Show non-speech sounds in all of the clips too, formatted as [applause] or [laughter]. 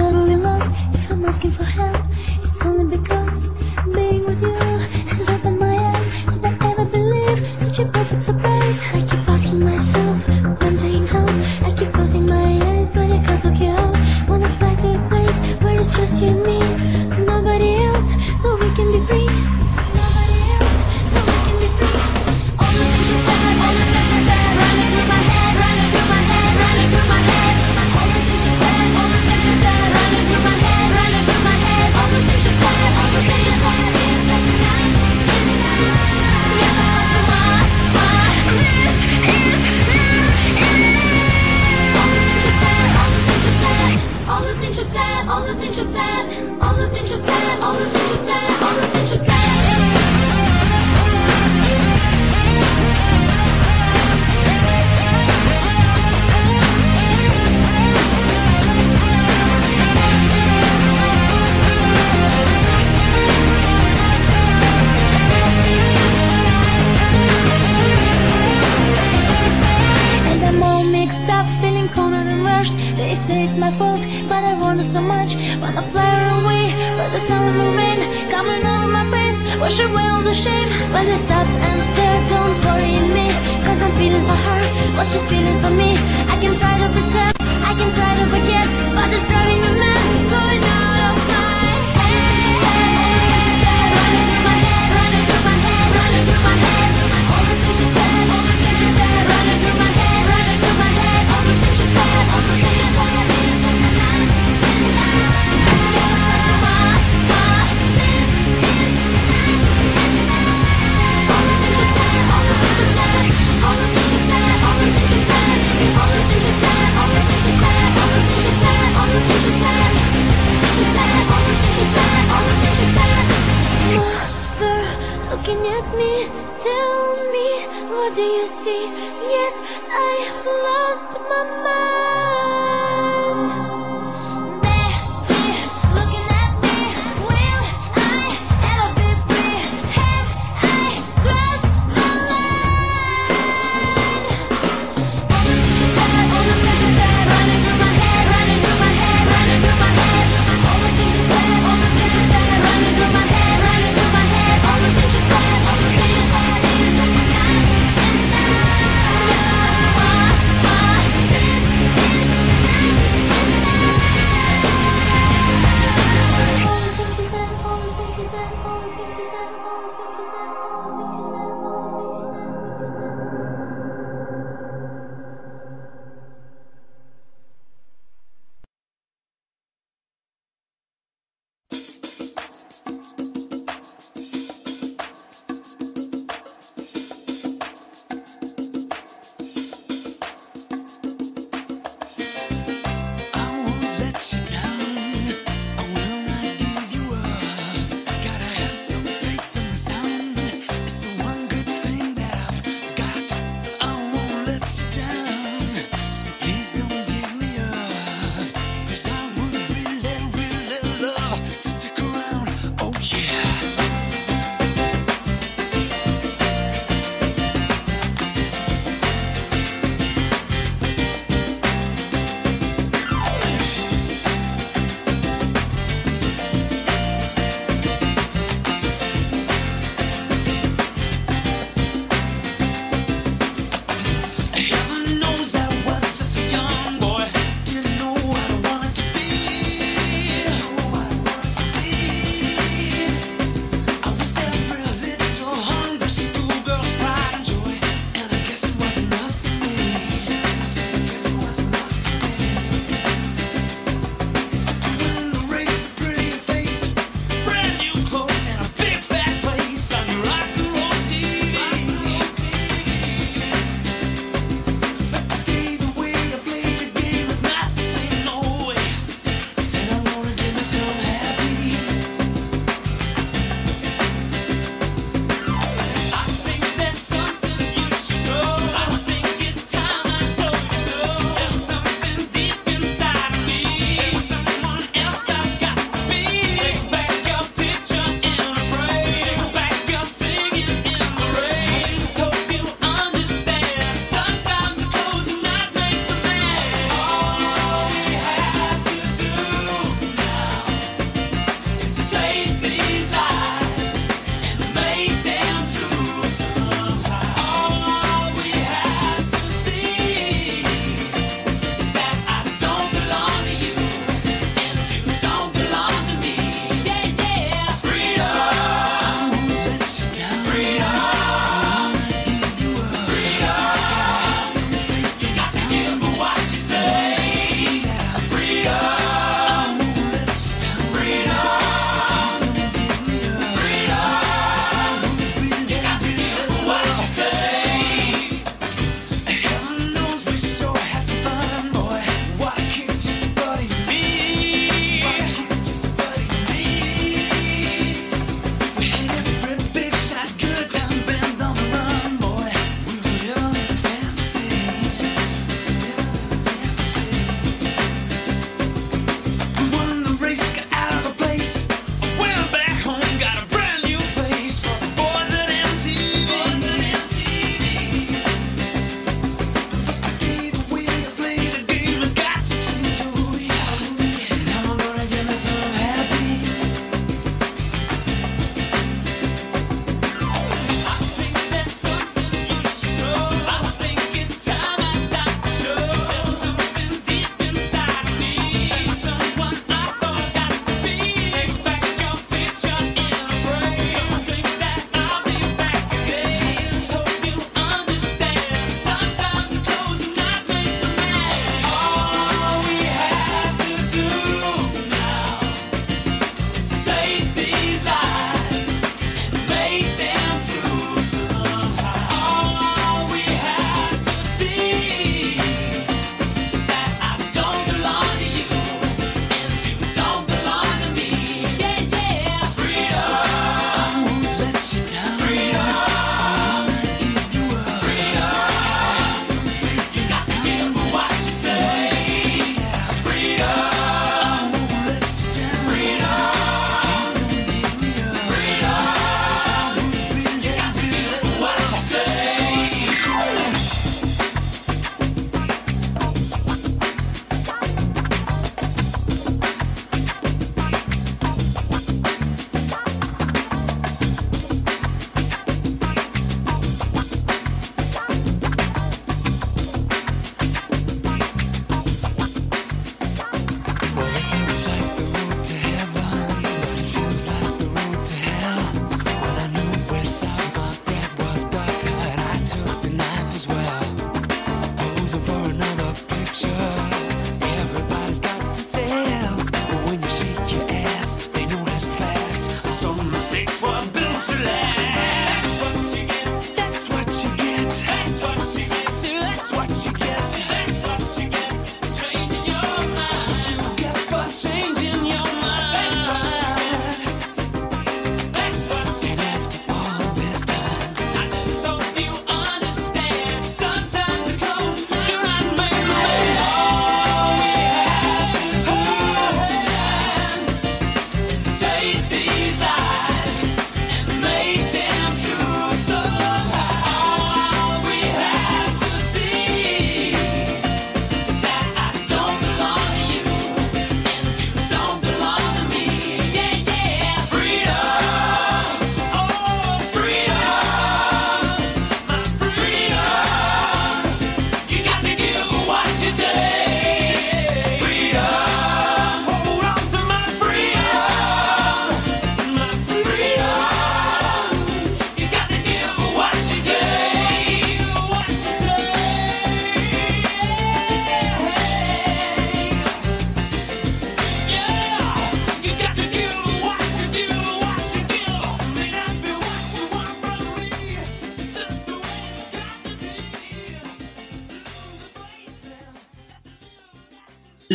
totally lost If I'm asking for help It's only because being with you. When I stop and stare, don't worry me Cause I'm feeling for her, what she's feeling for me. I can try to pretend, I can try to forget But it's very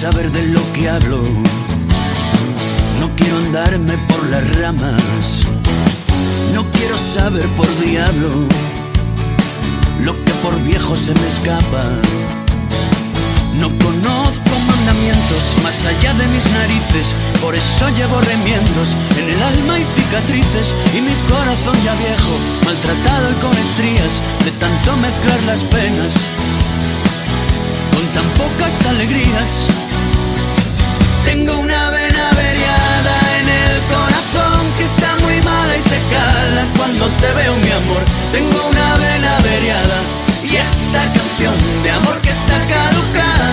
Saber de lo que hablo, no quiero andarme por las ramas, no quiero saber por diablo lo que por viejo se me escapa. No conozco mandamientos más allá de mis narices, por eso llevo remiendos en el alma y cicatrices. Y mi corazón ya viejo, maltratado y con estrías de tanto mezclar las penas con tan pocas alegrías. Tengo una vena averiada en el corazón que está muy mala y se cala cuando te veo mi amor. Tengo una vena averiada y esta canción de amor que está caducada.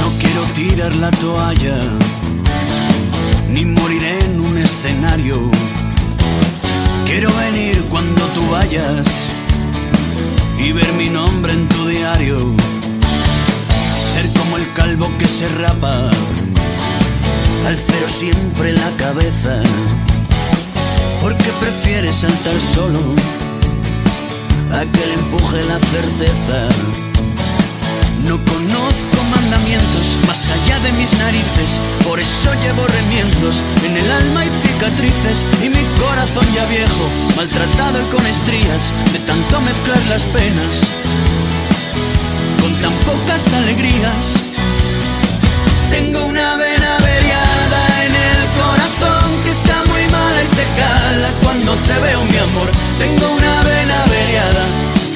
No quiero tirar la toalla, ni moriré en un escenario. Quiero venir cuando tú vayas mi nombre en tu diario. Ser como el calvo que se rapa, al cero siempre la cabeza. Porque prefiere saltar solo a que le empuje la certeza. No conozco mandamientos más allá de mis narices, por eso llevo remiendos en el alma y cicatrices y mi corazón ya viejo, maltratado y con estrías de tanto mezclar las penas con tan pocas alegrías. Tengo una vena averiada en el corazón que está muy mala y se cala cuando te veo mi amor. Tengo una vena averiada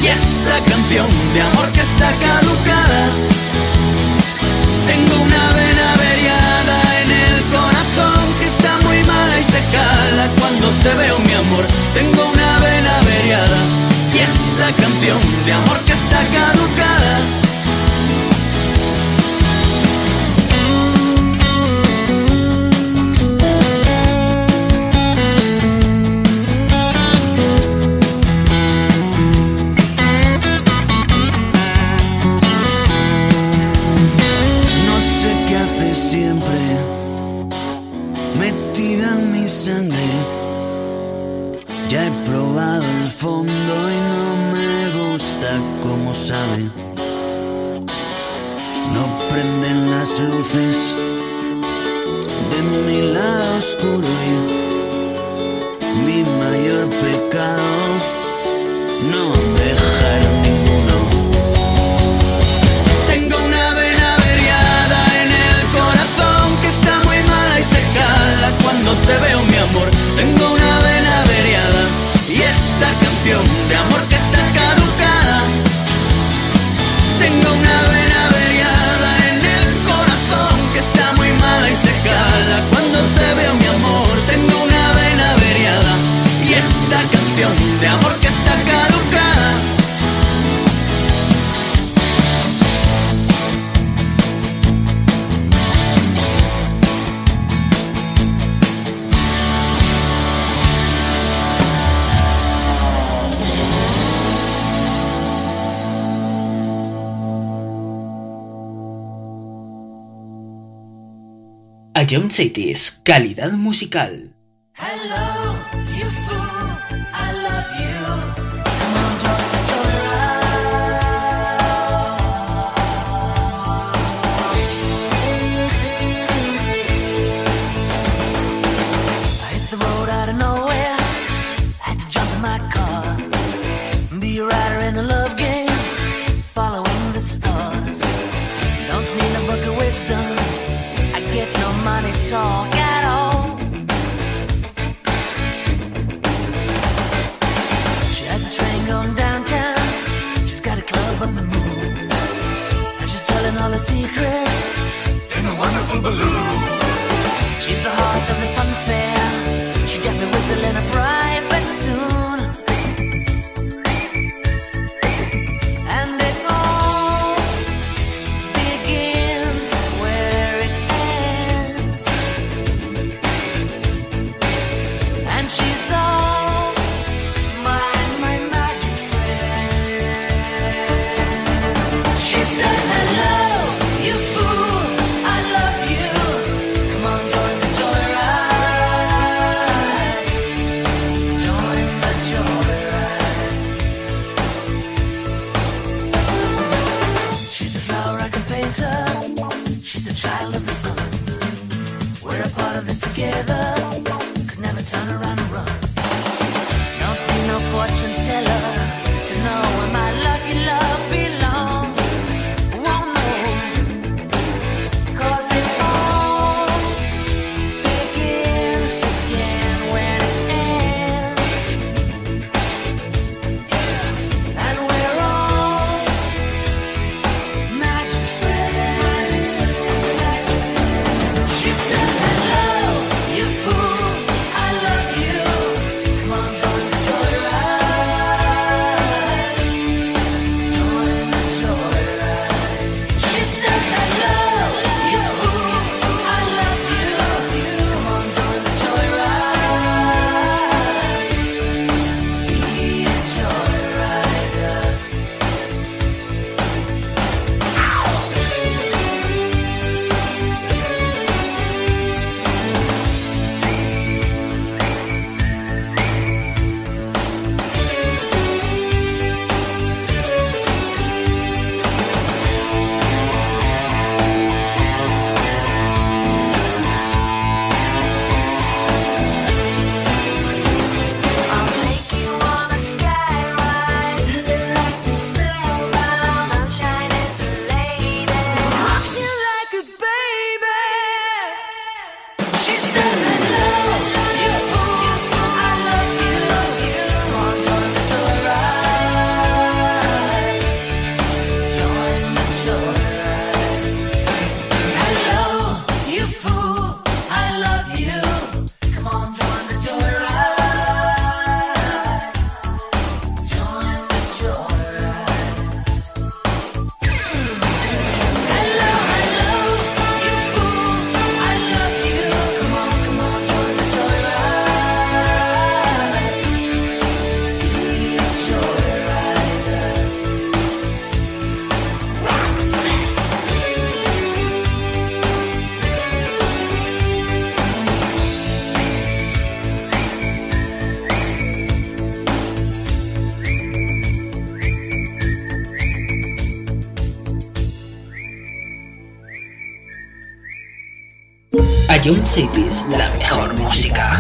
y esta canción de amor que está caducada. Cuando te veo mi amor. Tengo una vena averiada y esta canción de amor que está caducada. A Young Cities, calidad musical. Ion Cities, la mejor música.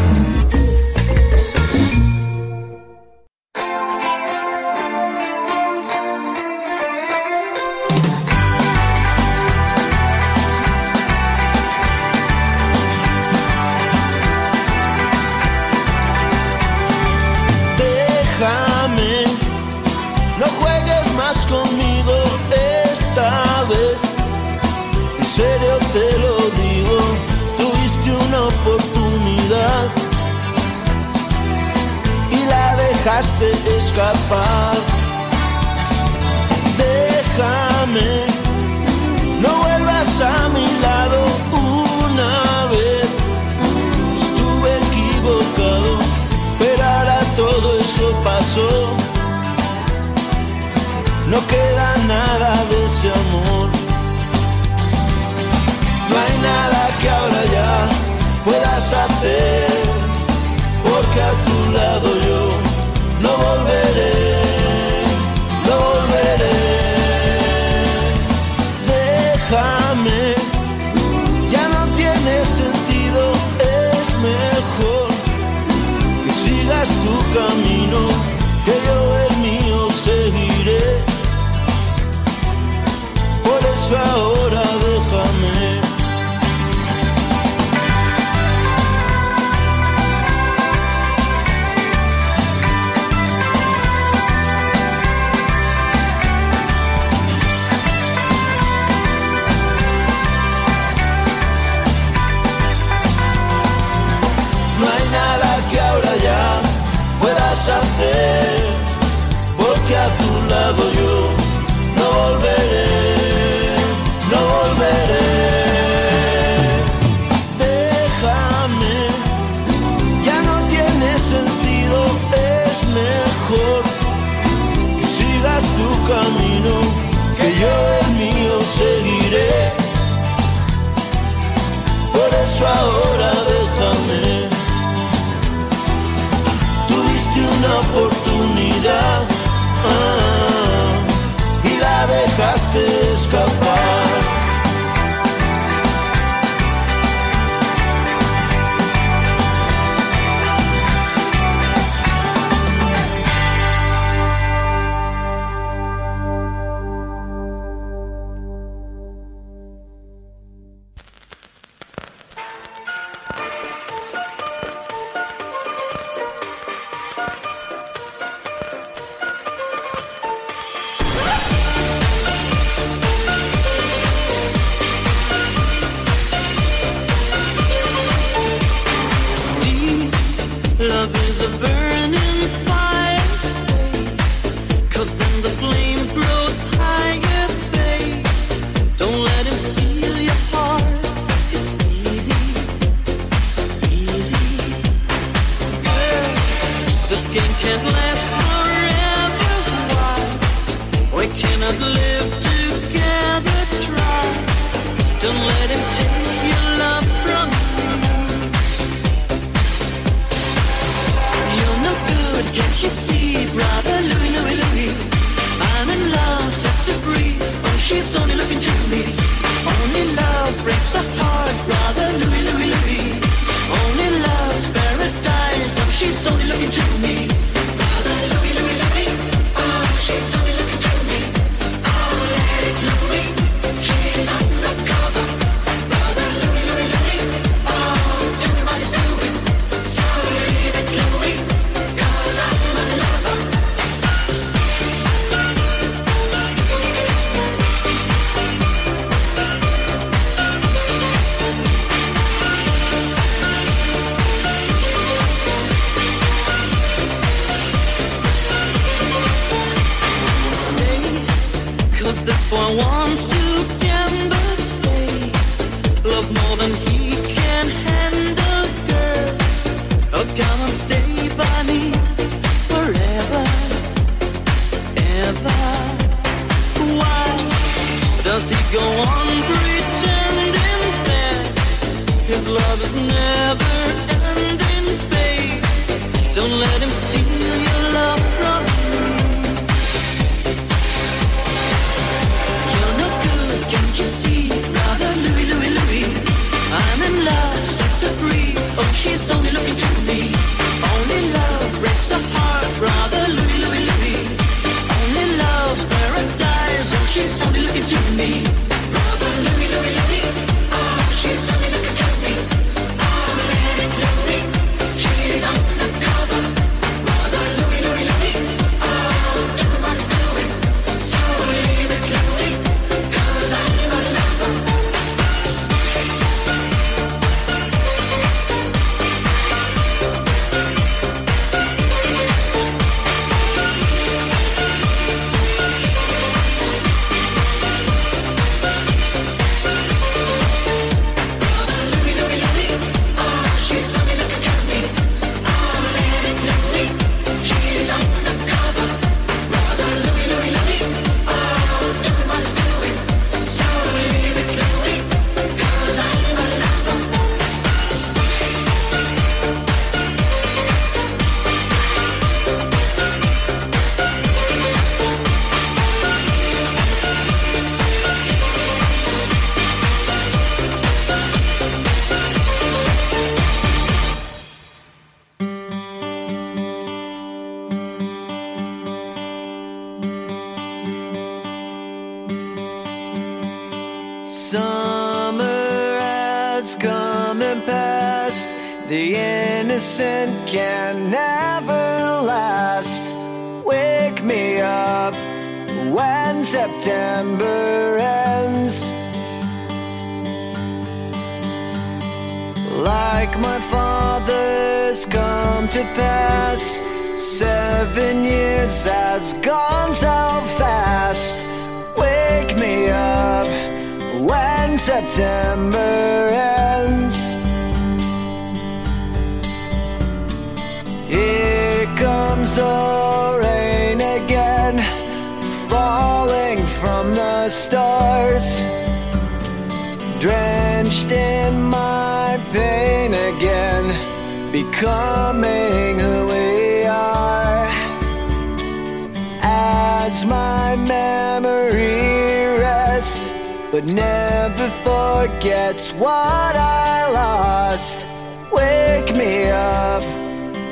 but never forgets what I lost. Wake me up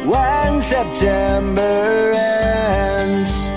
when September ends.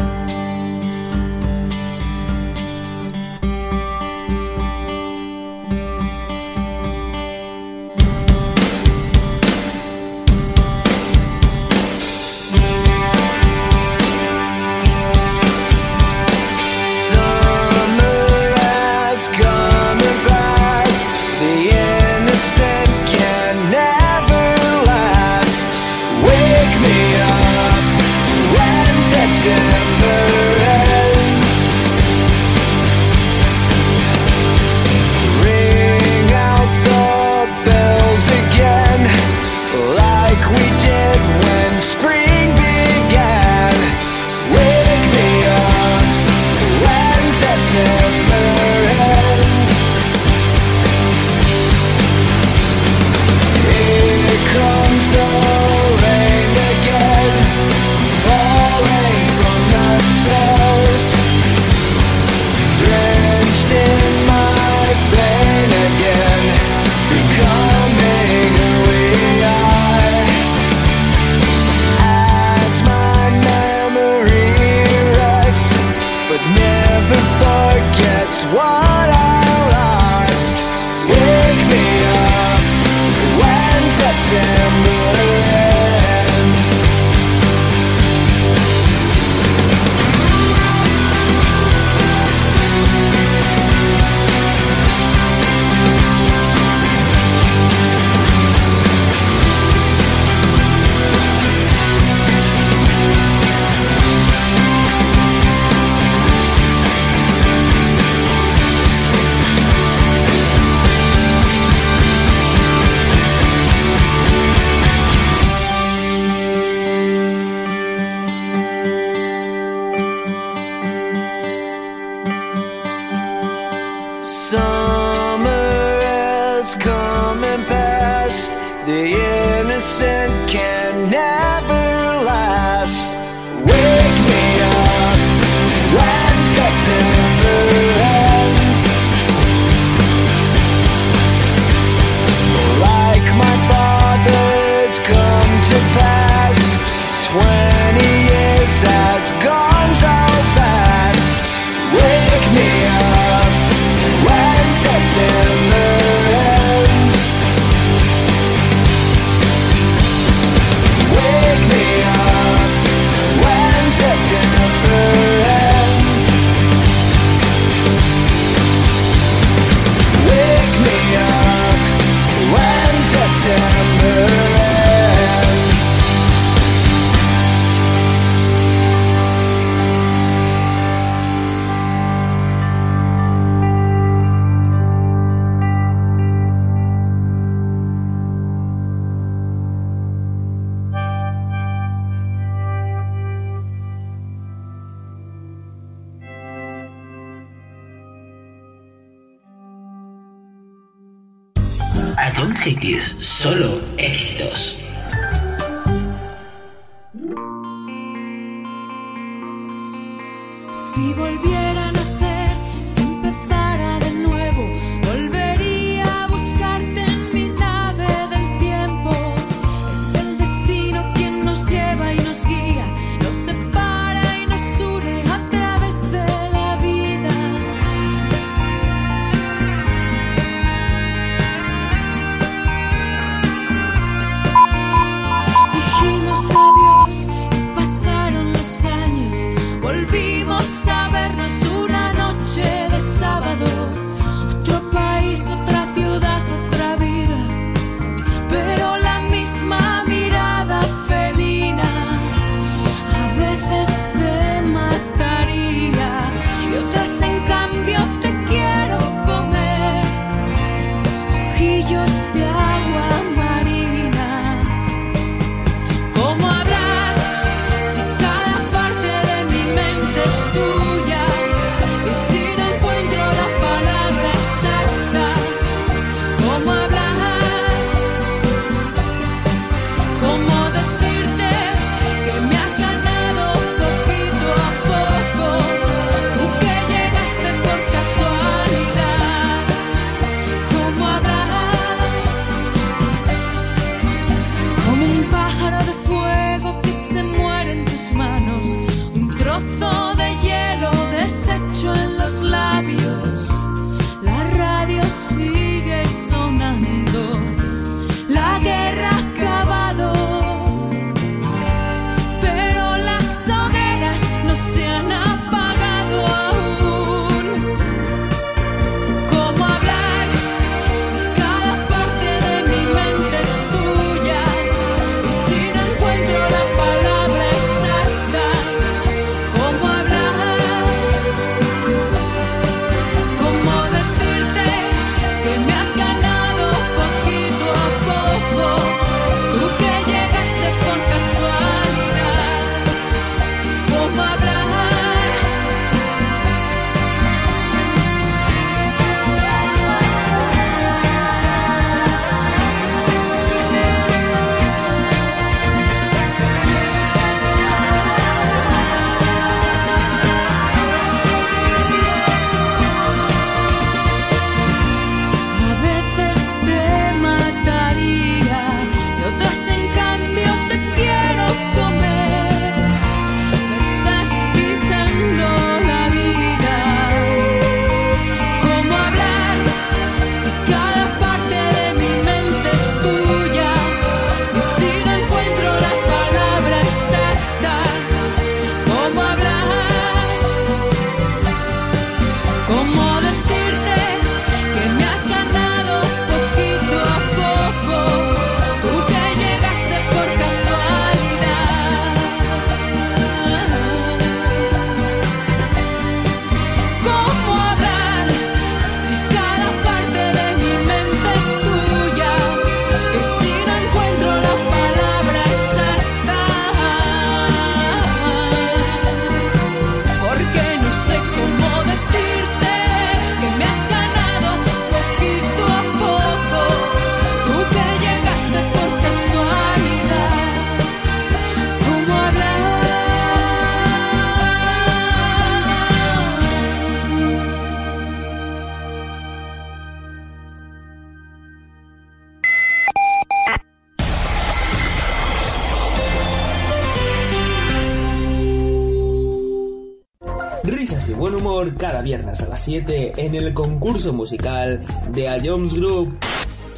Risas y buen humor cada viernes a las 7 en el concurso musical de A Jones Group.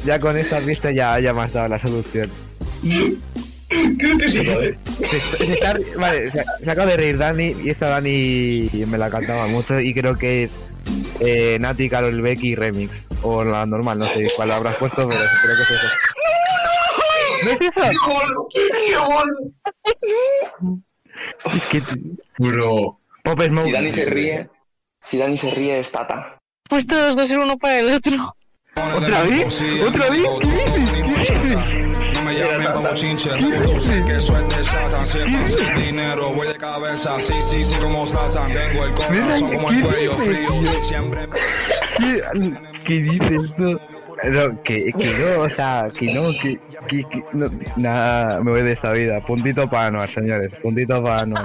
Ya con esta pista ya, ya me has dado la solución. Creo que sí, ¿vale? Se, se está- vale, se, se acaba de reír Dani y esta Dani me la cantaba mucho y creo que es eh, Nati, Carol Becky remix. O la normal, no sé cuál habrás puesto, pero creo que es eso. ¿No es eso? Es que... Bro. Pop Smoke. Si Dani se ríe, si Dani se ríe es Tata. Pues todos dos ser uno para el otro. ¿Otra vez? ¿Otra vez? ¿Qué dices? No me llamen como chinche, tú sé que eso es de Satan. Siempre sin dinero, voy de cabeza, sí, sí, sí, como Satan. Tengo el corazón como el ¿Qué cuello dices, frío, siempre. ¿Qué, dices tú? No, que, que no, o sea, que no, que, que, que no, nada, me voy de esta vida. Puntito para Anuar, señores, puntito para Anuar.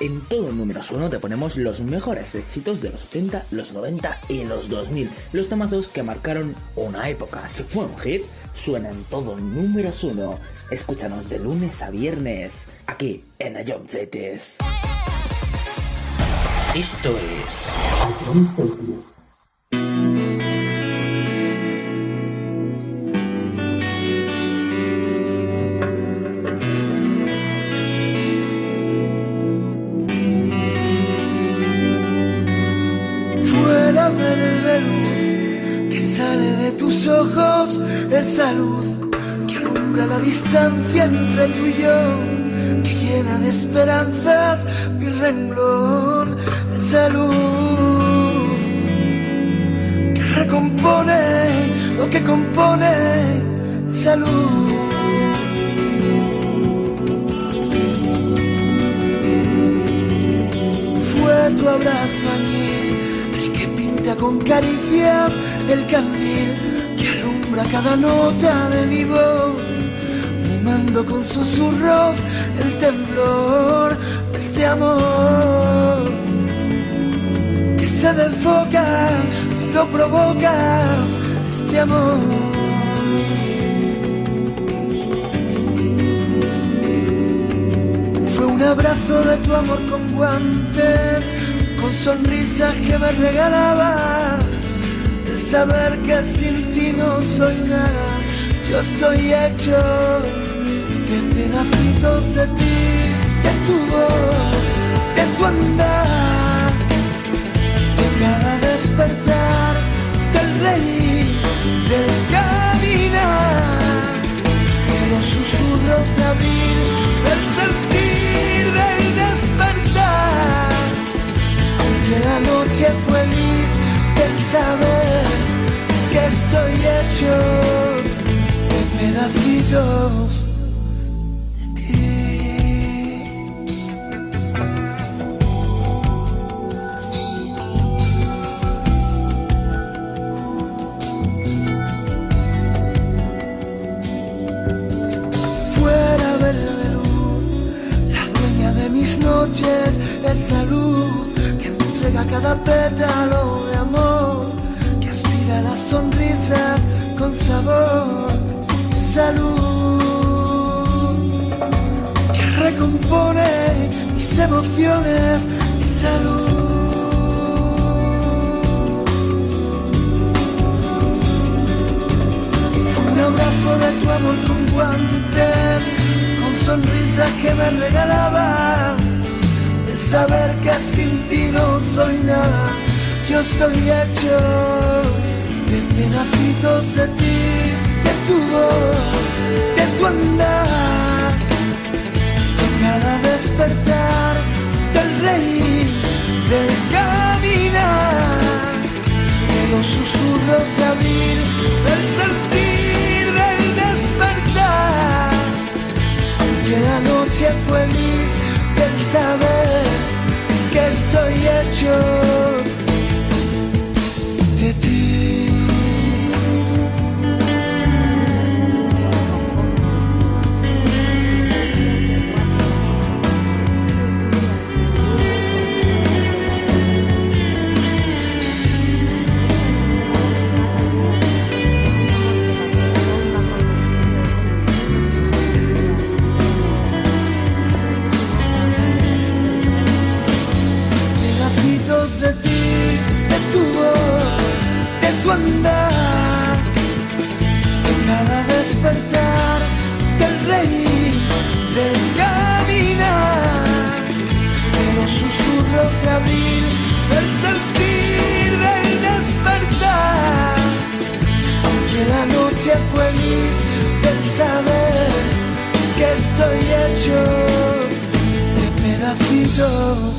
En todo números uno te ponemos los mejores éxitos de los 80, los 90 y los 2000. Los temazos que marcaron una época. Si fue un hit, suena en todo números uno. Escúchanos de lunes a viernes, aquí en Ion Cities. Esto es distancia entre tú y yo, que llena de esperanzas mi renglón, esa luz que recompone lo que compone esa luz. Fue tu abrazo añil el que pinta con caricias el candil que alumbra cada nota de mi voz, mimando con susurros el temblor de este amor que se desfoca si lo provocas, este amor. Fue un abrazo de tu amor con guantes, con sonrisas que me regalabas. El saber que sin ti no soy nada, yo estoy hecho de pedacitos de ti, de tu voz, de tu andar, de cada despertar, del reír, del caminar de los susurros de abril, del sentir, del despertar. Aunque la noche fue gris, del saber que estoy hecho de pedacitos. Noches, esa luz que me entrega cada pétalo de amor, que aspira las sonrisas con sabor, esa luz que recompone mis emociones, esa luz. Abrazo de tu amor con guantes, con sonrisas que me regalabas. Saber que sin ti no soy nada, Yo estoy hecho de pedacitos de ti, de tu voz, de tu andar, de cada despertar, del reír, del caminar, de los susurros de abrir, del sentir, del despertar. Aunque la noche fue gris, del saber que estoy hecho andar, de cada despertar, del reír, del caminar, de los susurros de abrir, del sentir, del despertar, aunque la noche fue gris, del saber que estoy hecho de pedacitos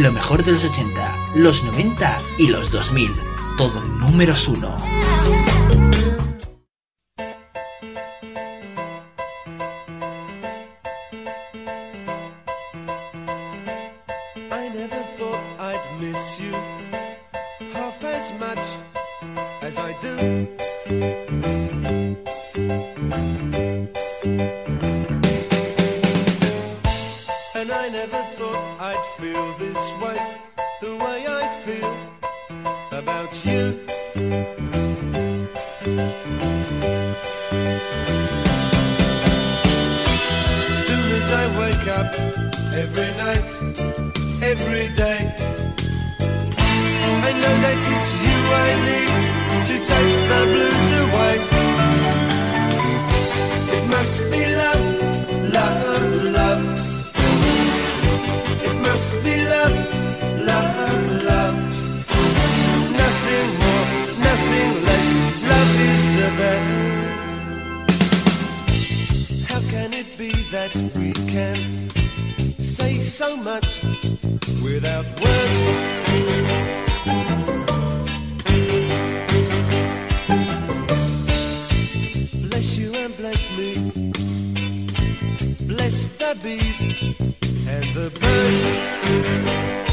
lo mejor de los 80, los 90 y los 2000. Todo números uno. night, it's you I need to take the blues away. It must be love, love, love. It must be love, love, love. Nothing more, nothing less. Love is the best. How can it be that we can say so much without words? the bees and the birds.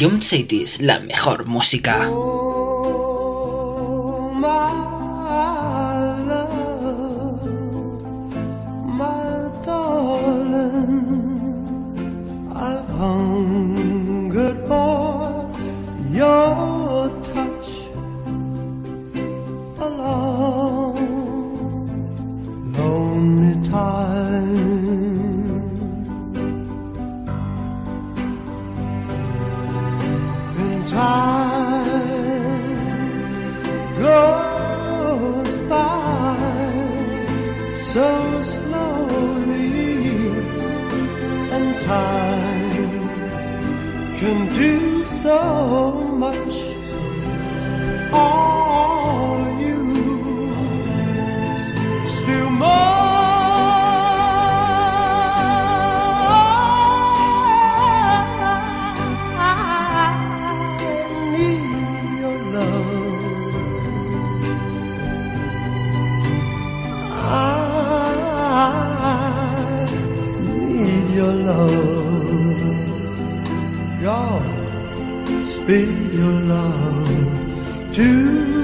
Ion City la mejor música. your love. God, speed your love to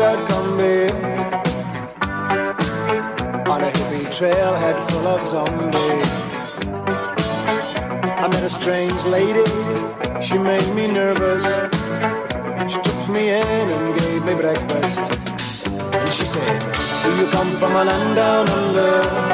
I'd come on a hippie trailhead full of zombies. I met a strange lady, she made me nervous. She took me in and gave me breakfast. And she said, Do you come from a land down under?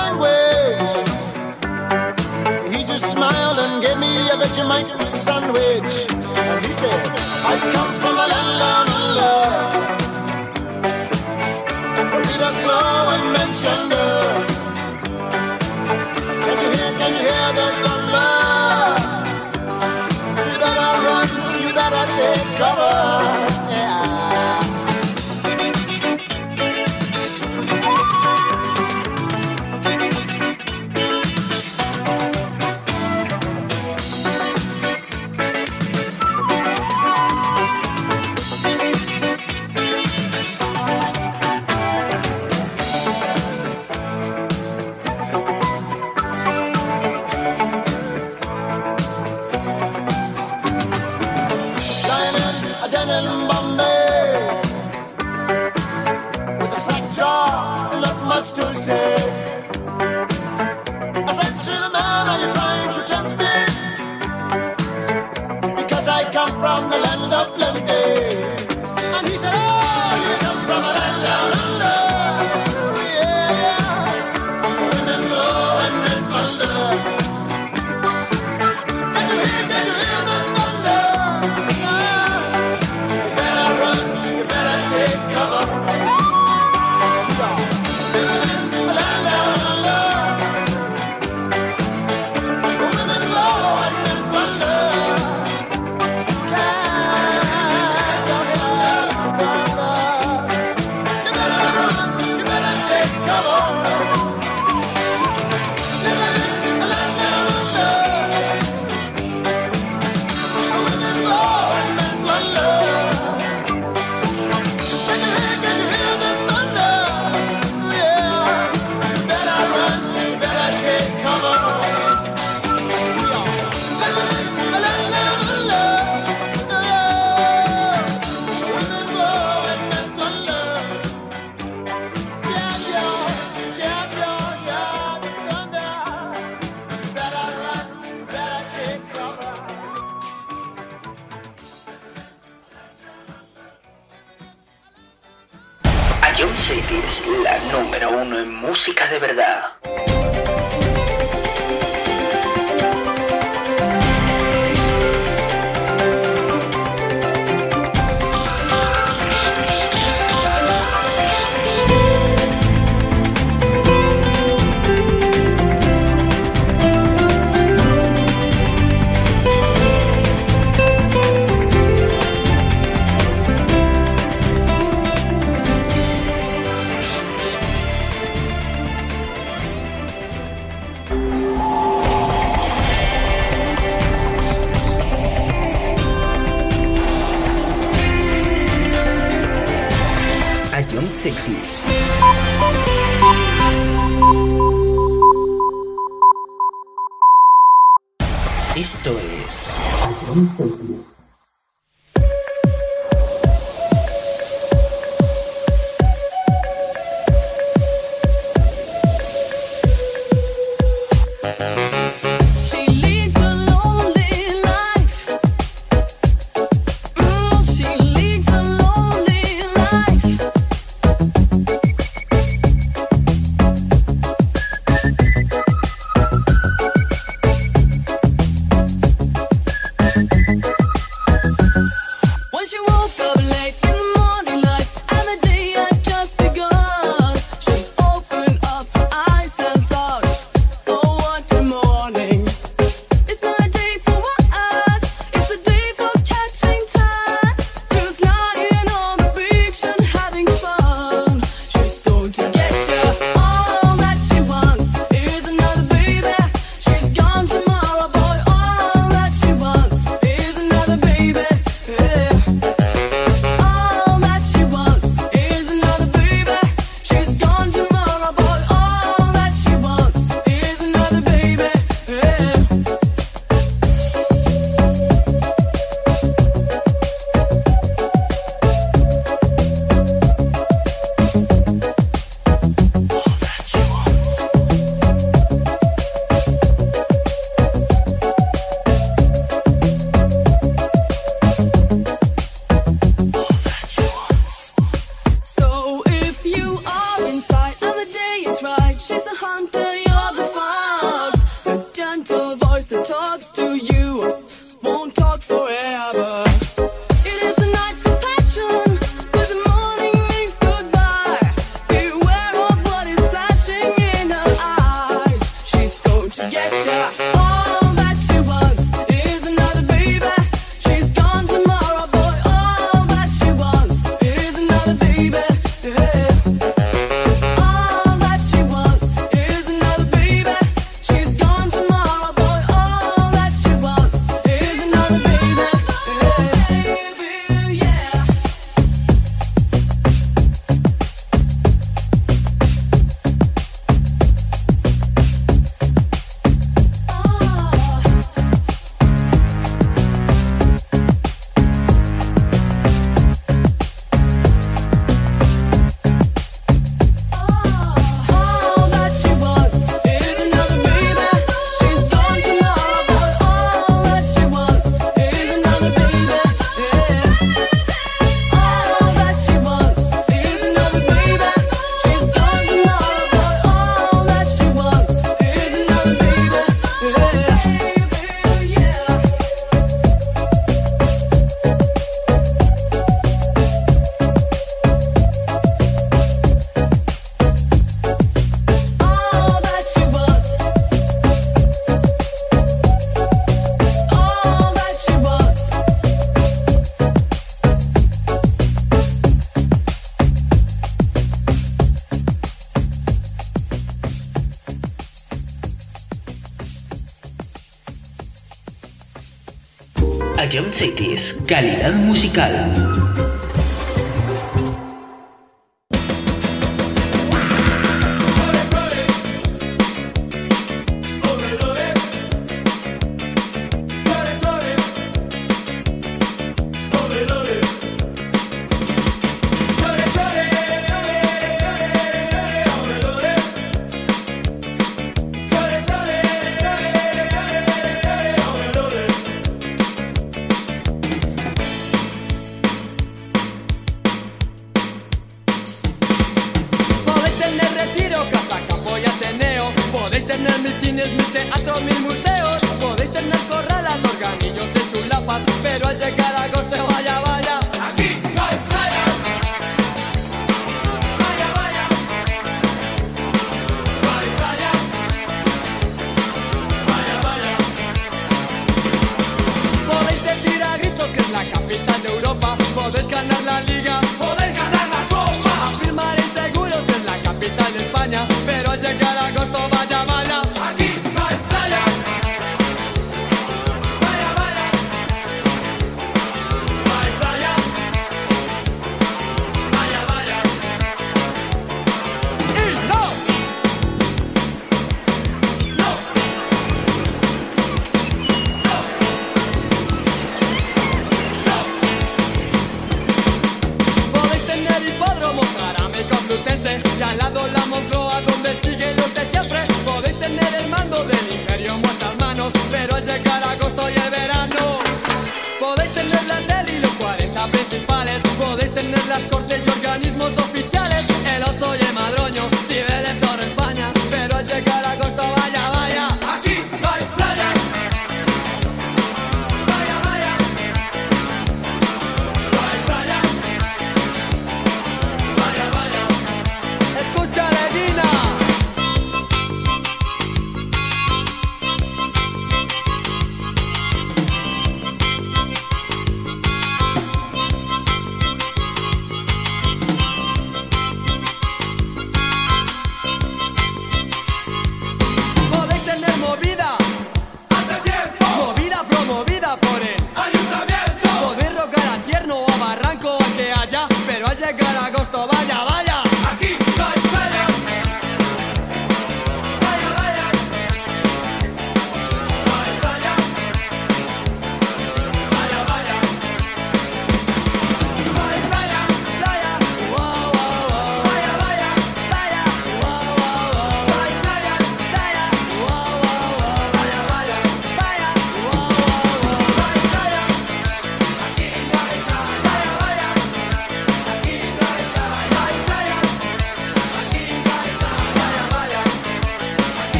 Vegemite sandwich. And he said, I come from Isso é criança. Ion Cities, calidad musical.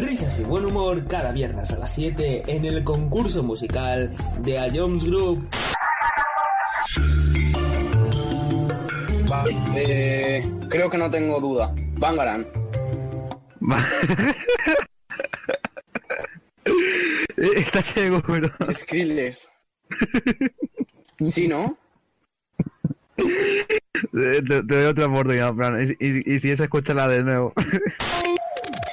Risas y buen humor cada viernes a las 7 en el concurso musical de A Jones Group. Vale, eh, creo que no tengo duda. Bangaran. [laughs] ¿Estás seguro? Skrillex. ¿Sí, no? Te, te doy otra oportunidad, Fran. Y, y- y si es, escúchala de nuevo. [laughs]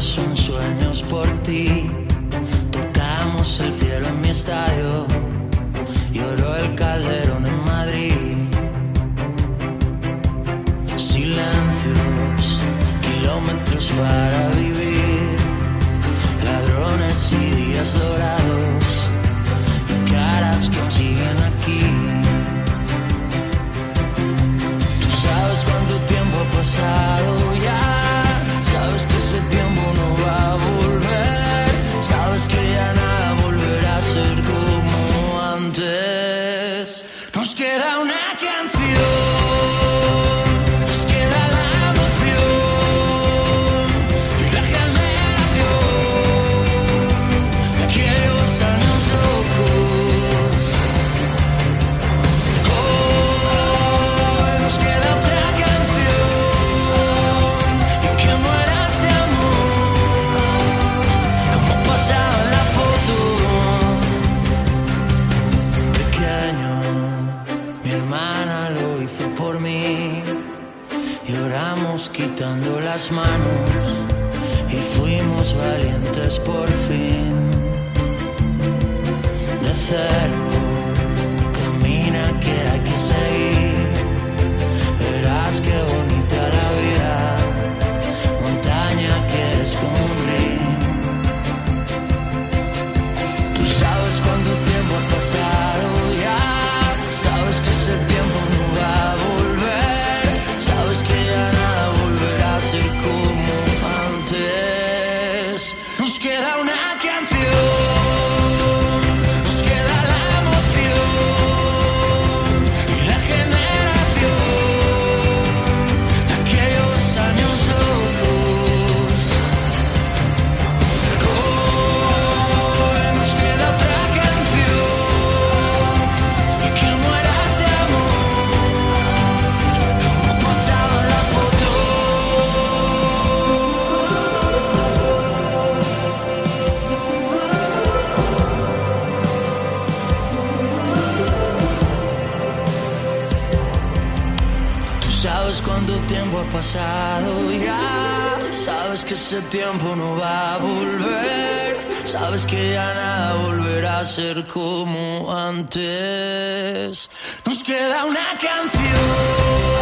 son sueños por ti. Tocamos el cielo en mi estadio, lloró el calderón en Madrid. Silencios, kilómetros para vivir, ladrones y días dorados, y caras que aún siguen aquí. Tú sabes cuánto tiempo ha pasado ya. Manos y fuimos valientes por fin. De cero pasado ya. Sabes que ese tiempo no va a volver. Sabes que ya nada volverá a ser como antes. Nos queda una canción.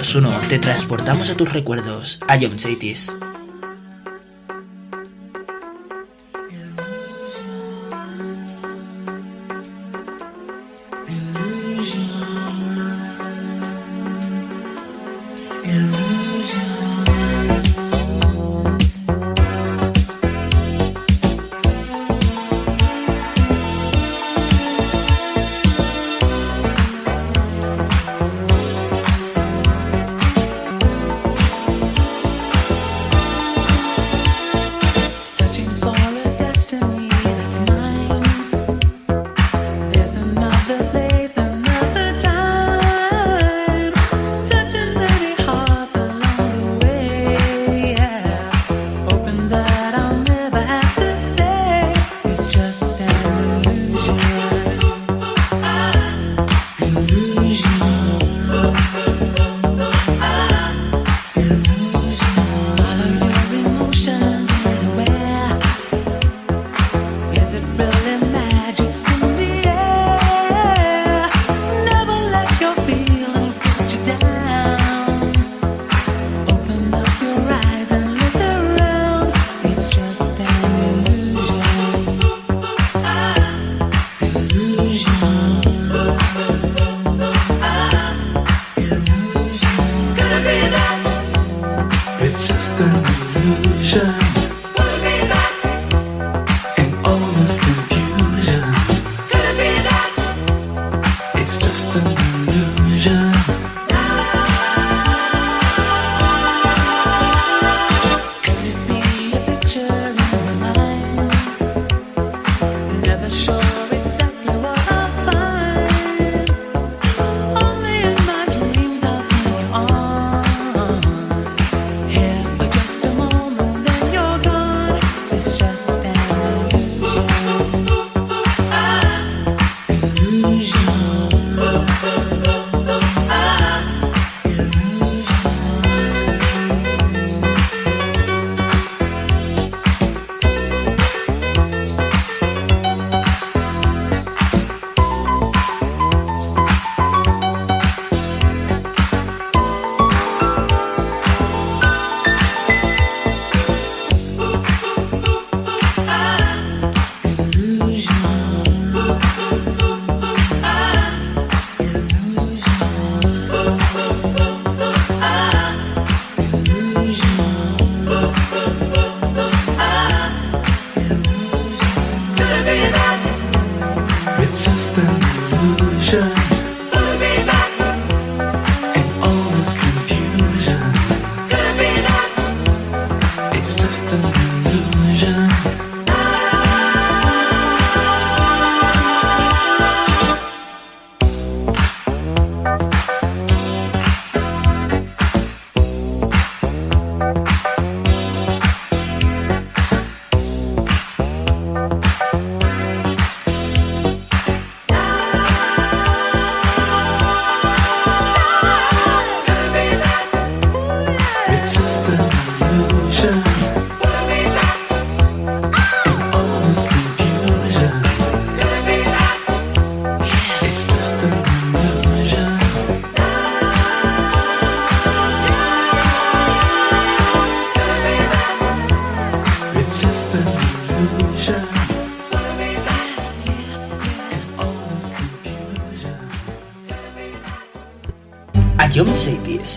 1 te transportamos a tus recuerdos, a John Chaitis.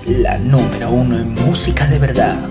La número uno en música de verdad.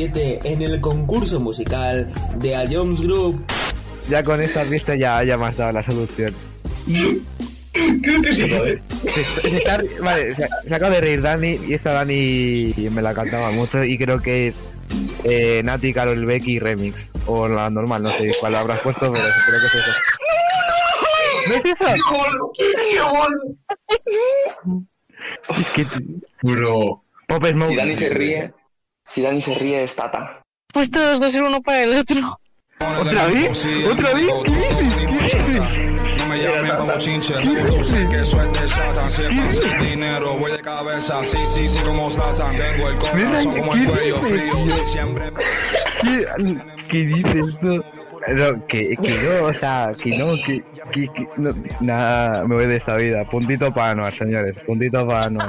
7 en el concurso musical de A Jones Group. Ya con esta pista ya, ya me has dado la solución. Creo que sí, joder. Se, se está- vale, se, se acaba de reír Dani y esta Dani me la cantaba mucho y creo que es eh, Nati, Carol Becky Remix. O la normal, no sé cuál habrás puesto, pero creo que es eso. ¿No es eso? Es que... Bro. Pop Smoke. Si Dani se ríe, si Dani se ríe es Tata. Pues todos dos ser uno para el otro. ¿Otra vez? ¿Otra vez? ¿Qué dices? ¿Qué dices? No me llamen como chinche, tú sé que eso es de Satan. Si es fácil dinero, voy de cabeza. Sí, sí, sí, como Satan. Tengo el corazón como el cuello frío. Siempre ¿Qué, qué dices tú? No, que, que no, o sea, que no, que, que, que no, nada, me voy de esta vida. Puntito para Anuar, señores, puntito para Anuar.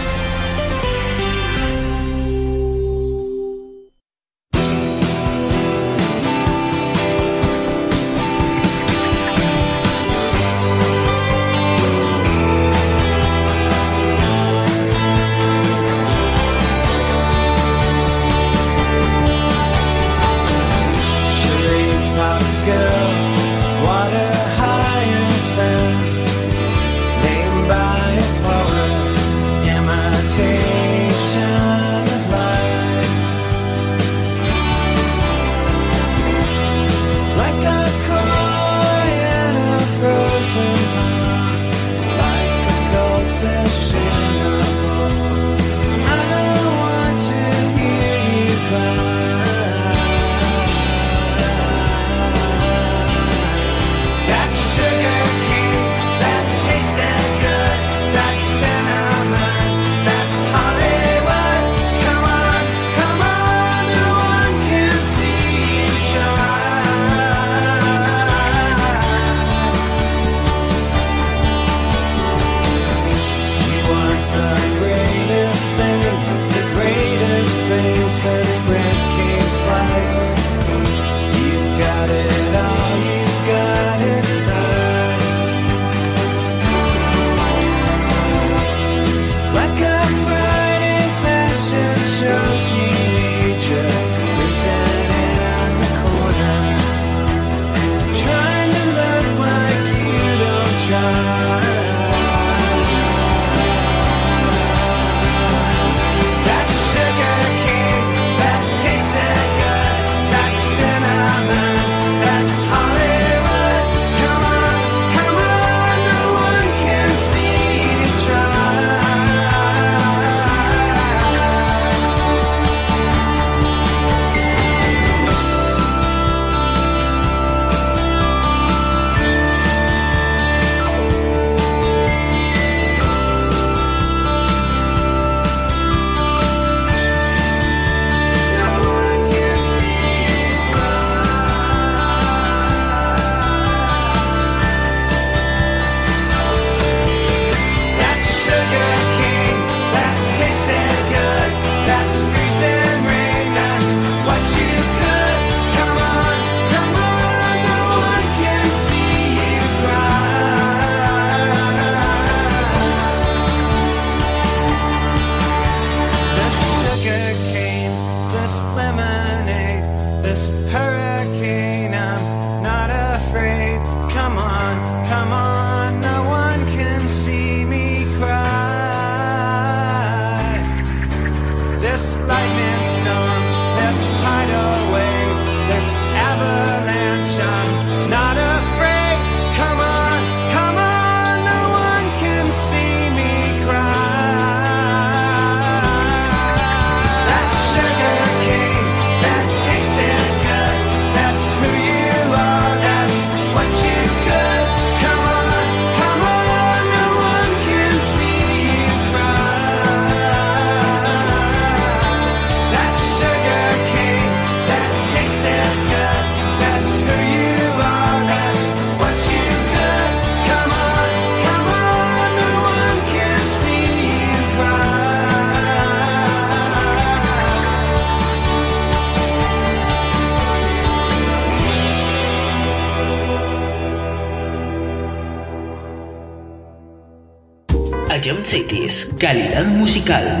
musical.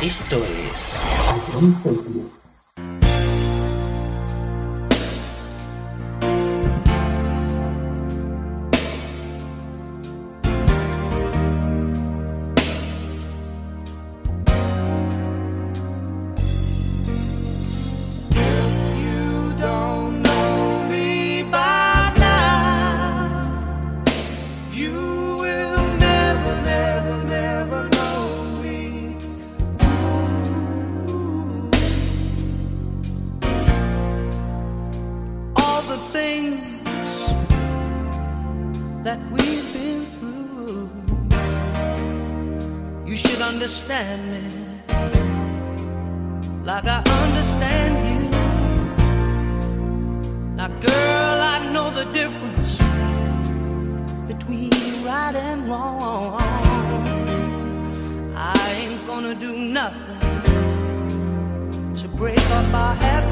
Esto es understand me like I understand you. Now, girl, I know the difference between right and wrong. I ain't gonna do nothing to break up our happiness.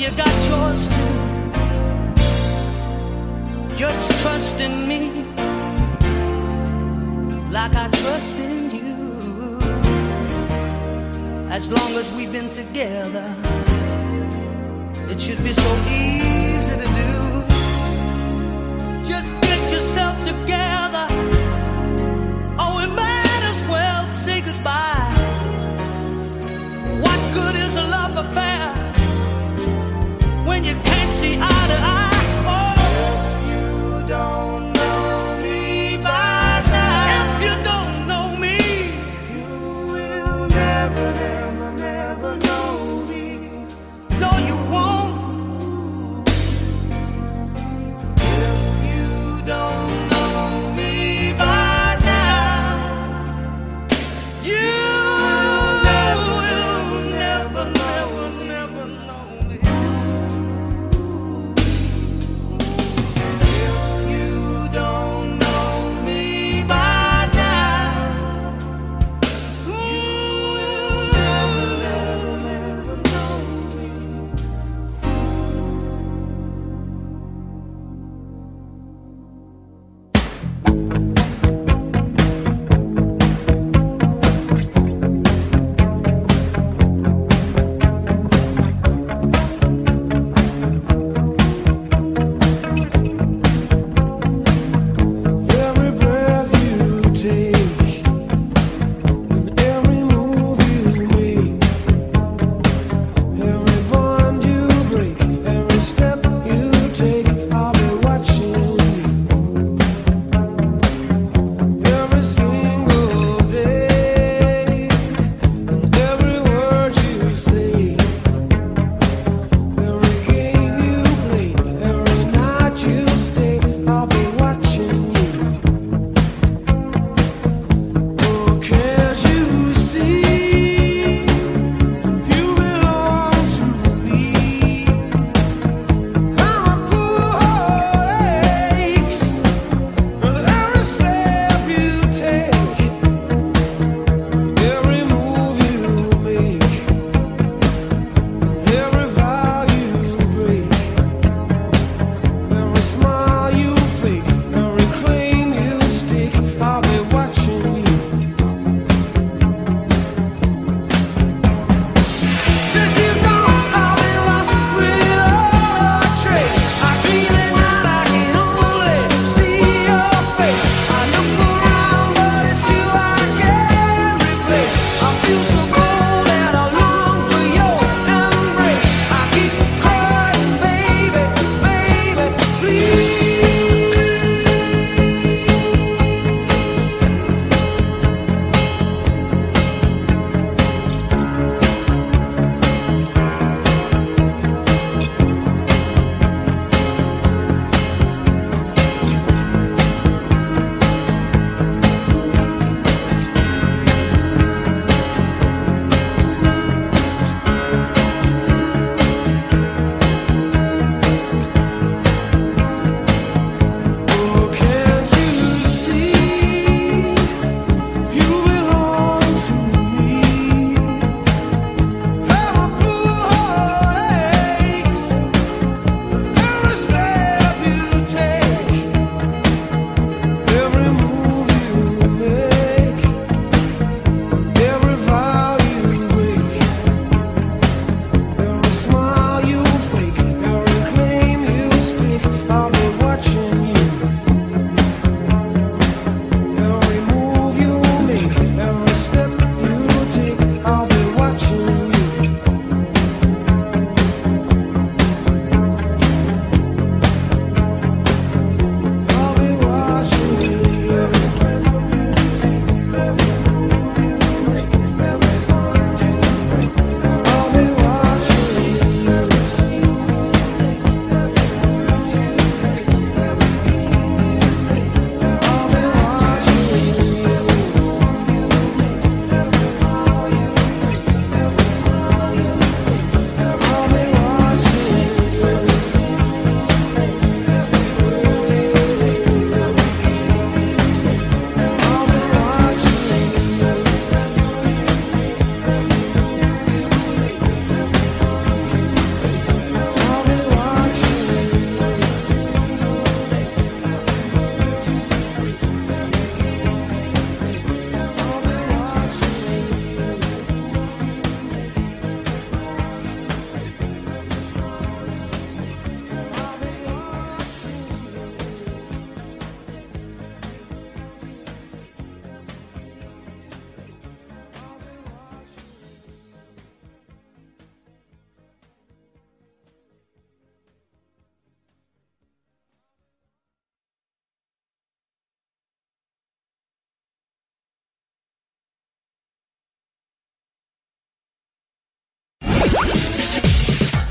You got yours too. Just trust in me, like I trust in you. As long as we've been together, it should be so easy to do. Just get yourself together.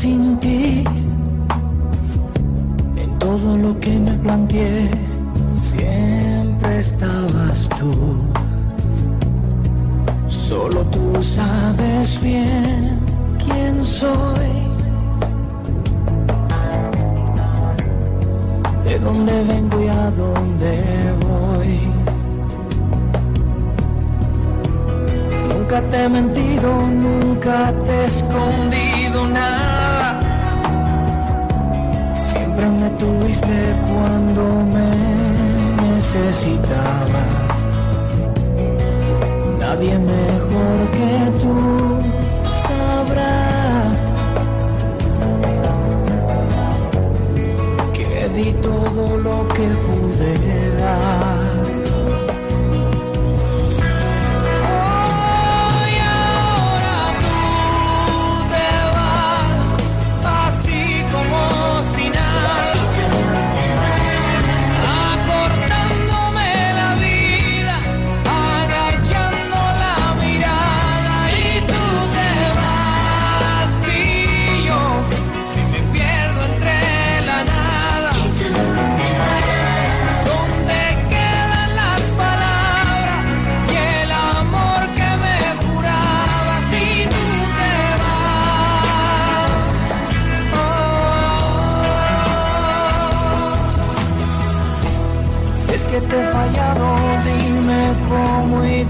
Sin ti. En todo lo que me planteé, siempre estabas tú. Solo tú sabes bien quién soy. De dónde vengo y a dónde voy. Nunca te he mentido, nunca te he Tuviste cuando me necesitabas. Nadie mejor que tú sabrá que di todo lo que pude dar.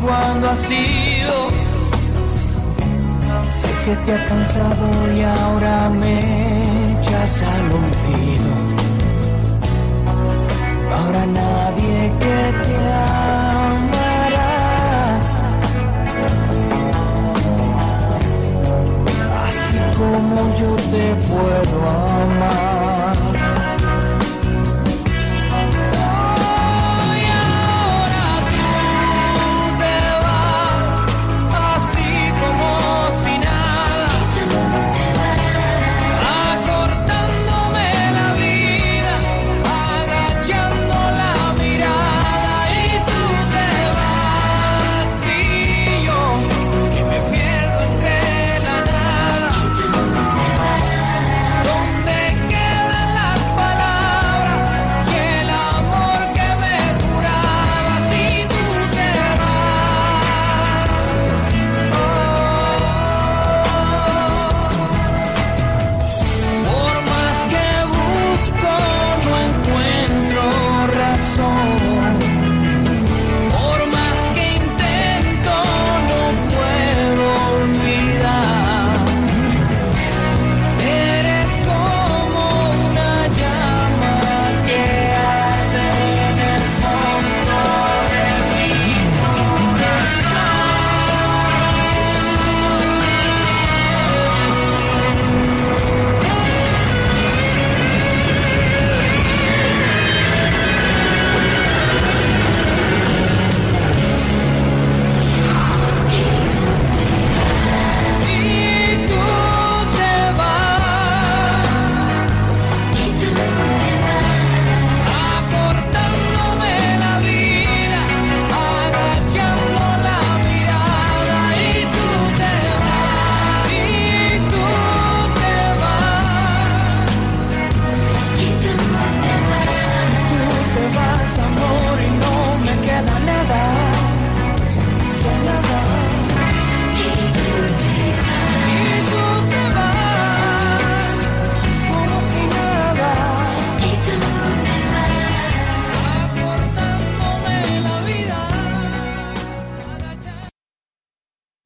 Cuándo ha sido. Si es que te has cansado y ahora me echas al olvido. Habrá nadie que te amará así como yo te puedo amar.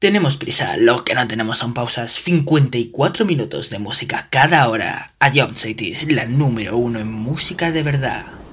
Tenemos prisa, lo que no tenemos son pausas. 54 minutos de música cada hora. A Young Cities, la número uno en música de verdad.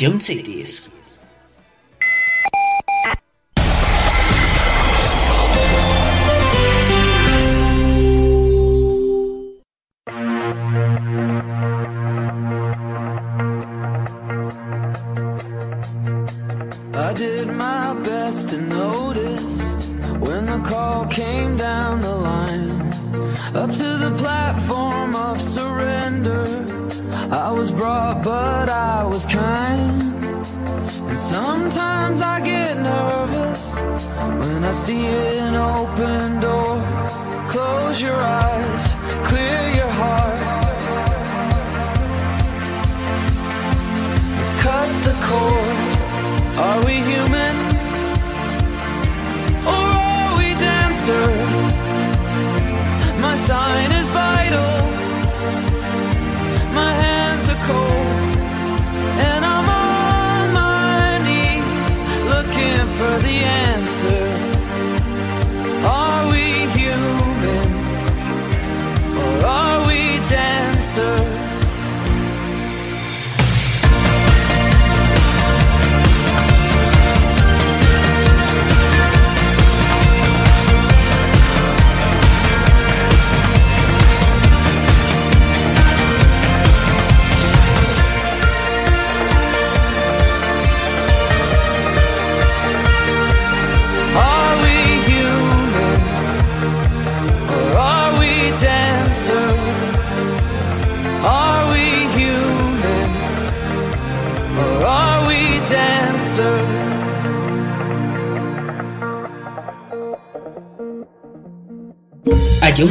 A John A